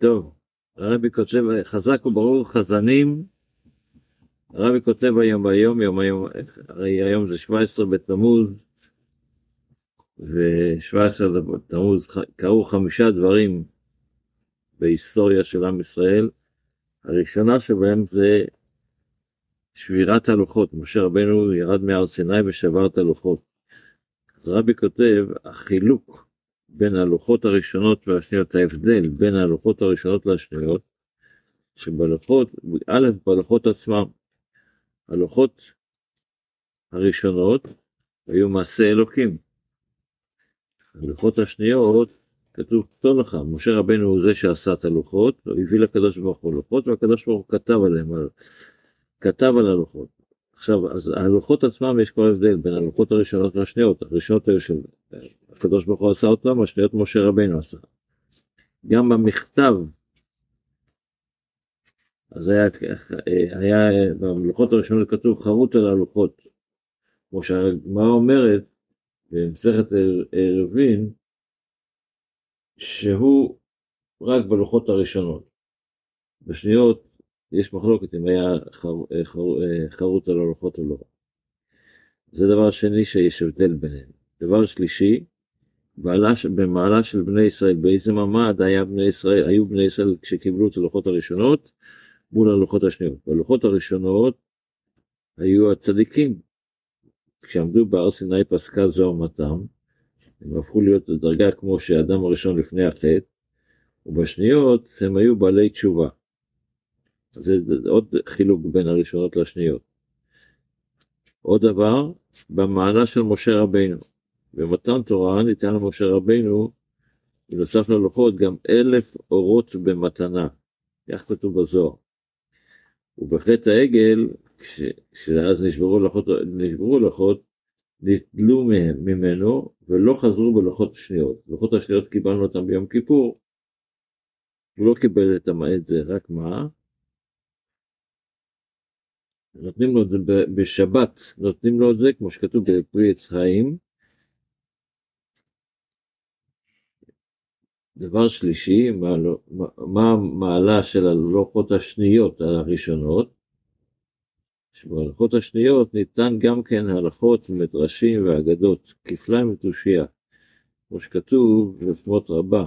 טוב, הרבי כותב, חזק וברור חזנים, הרבי כותב היום ביום, יום היום, הרי היום זה 17 בתמוז, ו-17 בתמוז קרו חמישה דברים בהיסטוריה של עם ישראל. הראשונה שבהם זה שבירת הלוחות, משה רבנו ירד מהר סיני ושבר את הלוחות. אז רבי כותב, החילוק בין הלוחות הראשונות והשניות, ההבדל בין הלוחות הראשונות לשניות, שבלוחות, א', בלוחות עצמם, הלוחות הראשונות היו מעשה אלוקים. הלוחות השניות, כתוב כתוב לך, משה רבנו הוא זה שעשה את הלוחות, הוא הביא לקדוש ברוך הוא לוחות, והקדוש ברוך הוא כתב עליהם, כתב על הלוחות. עכשיו, אז הלוחות עצמם יש כל הבדל בין הלוחות הראשונות לשניות, הראשונות היו של הקדוש ברוך הוא עשה אותם, השניות משה רבנו עשה. גם במכתב, אז היה, היה במלוכות הראשונות כתוב חרוט על הלוחות, כמו שהגמרא אומרת במסכת ערבין, שהוא רק בלוחות הראשונות. בשניות יש מחלוקת אם היה חר, חר, חרוט על הלוחות או לא. זה דבר שני שיש הבדל ביניהם. דבר שלישי, בעלה, במעלה של בני ישראל, באיזה מעמד היה בני ישראל, היו בני ישראל כשקיבלו את הלוחות הראשונות מול הלוחות השניות. בלוחות הראשונות היו הצדיקים. כשעמדו בהר סיני פסקה זו אמתם, הם הפכו להיות דרגה כמו שהאדם הראשון לפני החטא, ובשניות הם היו בעלי תשובה. זה עוד חילוק בין הראשונות לשניות. עוד דבר, במעלה של משה רבינו. במתן תורה ניתן למשה רבינו, בנוסף ללוחות, גם אלף אורות במתנה. כך כתוב בזוהר. ובחטא העגל, כשאז נשברו לוחות, נשברו לוחות, נתלו מהם, ממנו, ולא חזרו בלוחות השניות. לוחות השניות קיבלנו אותם ביום כיפור. הוא לא קיבל את זה, רק מה? נותנים לו את זה בשבת, נותנים לו את זה, כמו שכתוב בפרי עץ חיים. דבר שלישי, מה המעלה של הלוחות השניות הראשונות? שבהלכות השניות ניתן גם כן הלכות, מדרשים ואגדות, כפליים ותושייה, כמו שכתוב בפמות רבה.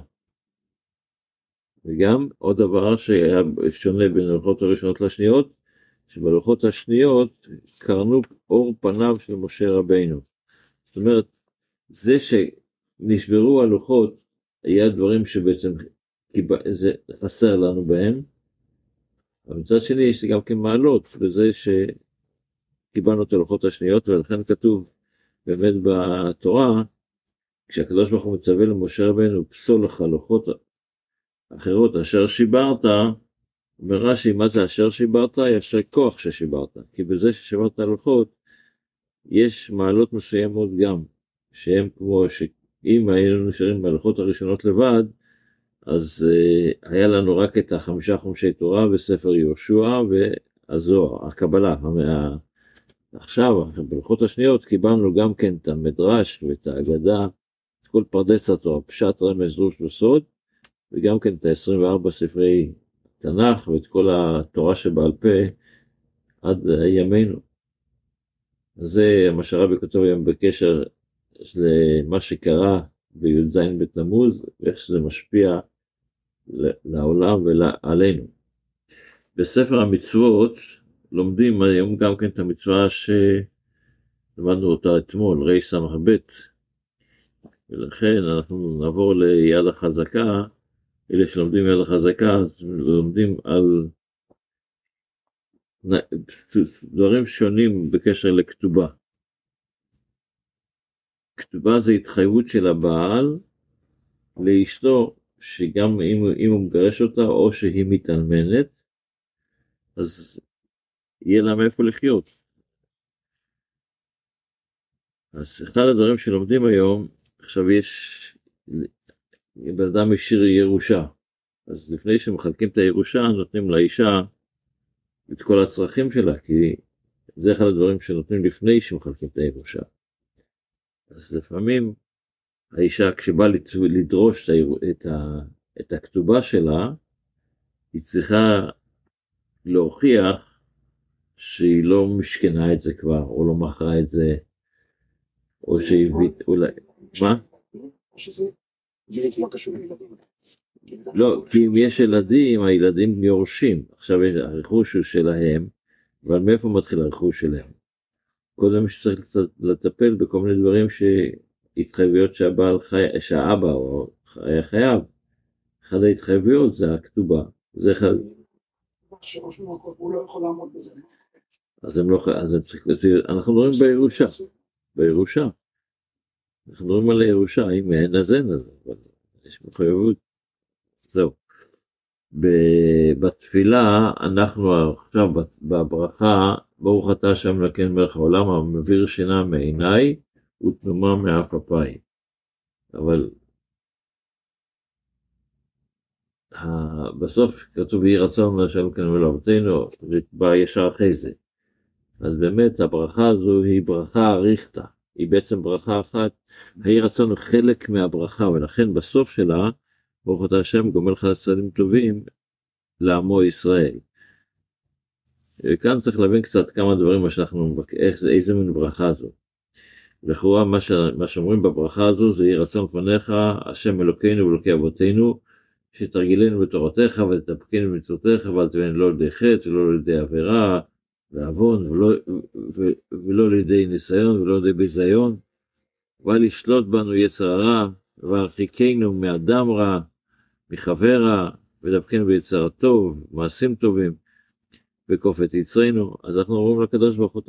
וגם עוד דבר שהיה שונה בין הלכות הראשונות לשניות, שבלוחות השניות קרנו אור פניו של משה רבינו. זאת אומרת, זה שנשברו הלוחות, היה דברים שבעצם זה חסר לנו בהם, אבל מצד שני יש גם כן מעלות בזה שקיבלנו את הלוחות השניות, ולכן כתוב באמת בתורה, כשהקדוש ברוך הוא מצווה למשה רבינו, פסול לך לוחות אחרות אשר שיברת, אומר רש"י, מה זה אשר שיברת? יש כוח ששיברת, כי בזה ששיברת הלכות, יש מעלות מסוימות גם, שהן כמו שאם היינו נשארים בהלכות הראשונות לבד, אז uh, היה לנו רק את החמישה חומשי תורה וספר יהושע והזוהר, הקבלה. המה... עכשיו, בהלכות השניות, קיבלנו גם כן את המדרש ואת האגדה, את כל פרדס התורה, פשט רמז דרוש וסוד, וגם כן את ה-24 ספרי התנ"ך ואת כל התורה שבעל פה עד ימינו. זה מה שהרבי כותב היום בקשר למה שקרה בי"ז בתמוז ואיך שזה משפיע לעולם ועלינו. בספר המצוות לומדים היום גם כן את המצווה שלמדנו אותה אתמול, רס"ב, ולכן אנחנו נעבור ליד החזקה אלה שלומדים על החזקה, אז לומדים על דברים שונים בקשר לכתובה. כתובה זה התחייבות של הבעל לאשתו, שגם אם, אם הוא מגרש אותה או שהיא מתאלמנת, אז יהיה לה מאיפה לחיות. אז אחד הדברים שלומדים היום, עכשיו יש בן אדם השאיר ירושה, אז לפני שמחלקים את הירושה נותנים לאישה את כל הצרכים שלה, כי זה אחד הדברים שנותנים לפני שמחלקים את הירושה. אז לפעמים האישה כשבאה לדרוש את, ה... את הכתובה שלה, היא צריכה להוכיח שהיא לא משכנה את זה כבר, או לא מכרה את זה, או שהיא... אולי... מה? לא, כי אם יש ילדים, הילדים יורשים. עכשיו הרכוש הוא שלהם, אבל מאיפה מתחיל הרכוש שלהם? קודם שצריך לטפל בכל מיני דברים שהתחייבויות שהבעל חי... שהאבא או היה חייב. אחת ההתחייבויות זה הכתובה. זה אחד... הוא לא יכול לעמוד בזה. אז הם לא, אז הם צריכים, אנחנו מדברים בירושה, בירושה. אנחנו מדברים על הירושה, אם אין אז אין, אז יש מחויבות. זהו. בתפילה אנחנו עכשיו בברכה, ברוך אתה השם לקן מלך העולם המעביר שינה מעיניי ותנומה מאף אפיי. אבל בסוף כתוב יהי רצון להשם כן ולאבותינו, זה בא ישר אחרי זה. אז באמת הברכה הזו היא ברכה אריכתא, היא בעצם ברכה אחת, יהי רצון הוא חלק מהברכה ולכן בסוף שלה ברוך אתה השם גומל לך צעדים טובים לעמו ישראל. וכאן צריך להבין קצת כמה דברים מה שאנחנו, איך זה, איזה מין ברכה זו. לכאורה מה, ש, מה שאומרים בברכה הזו זה יהי רצון לפניך השם אלוקינו ואלוקי אבותינו שתרגילנו בתורתך ותתפקנו במצוותיך ואל תבואנו לא לידי חטא ולא לידי עבירה ועוון ולא, ולא לידי ניסיון ולא לידי ביזיון. ואל ישלוט בנו יצר הרע והרחיקנו מאדם רע מחבר רע ודפקנו ביצר הטוב מעשים טובים וקוף את יצרנו. אז אנחנו אומרים לקדוש ברוך הוא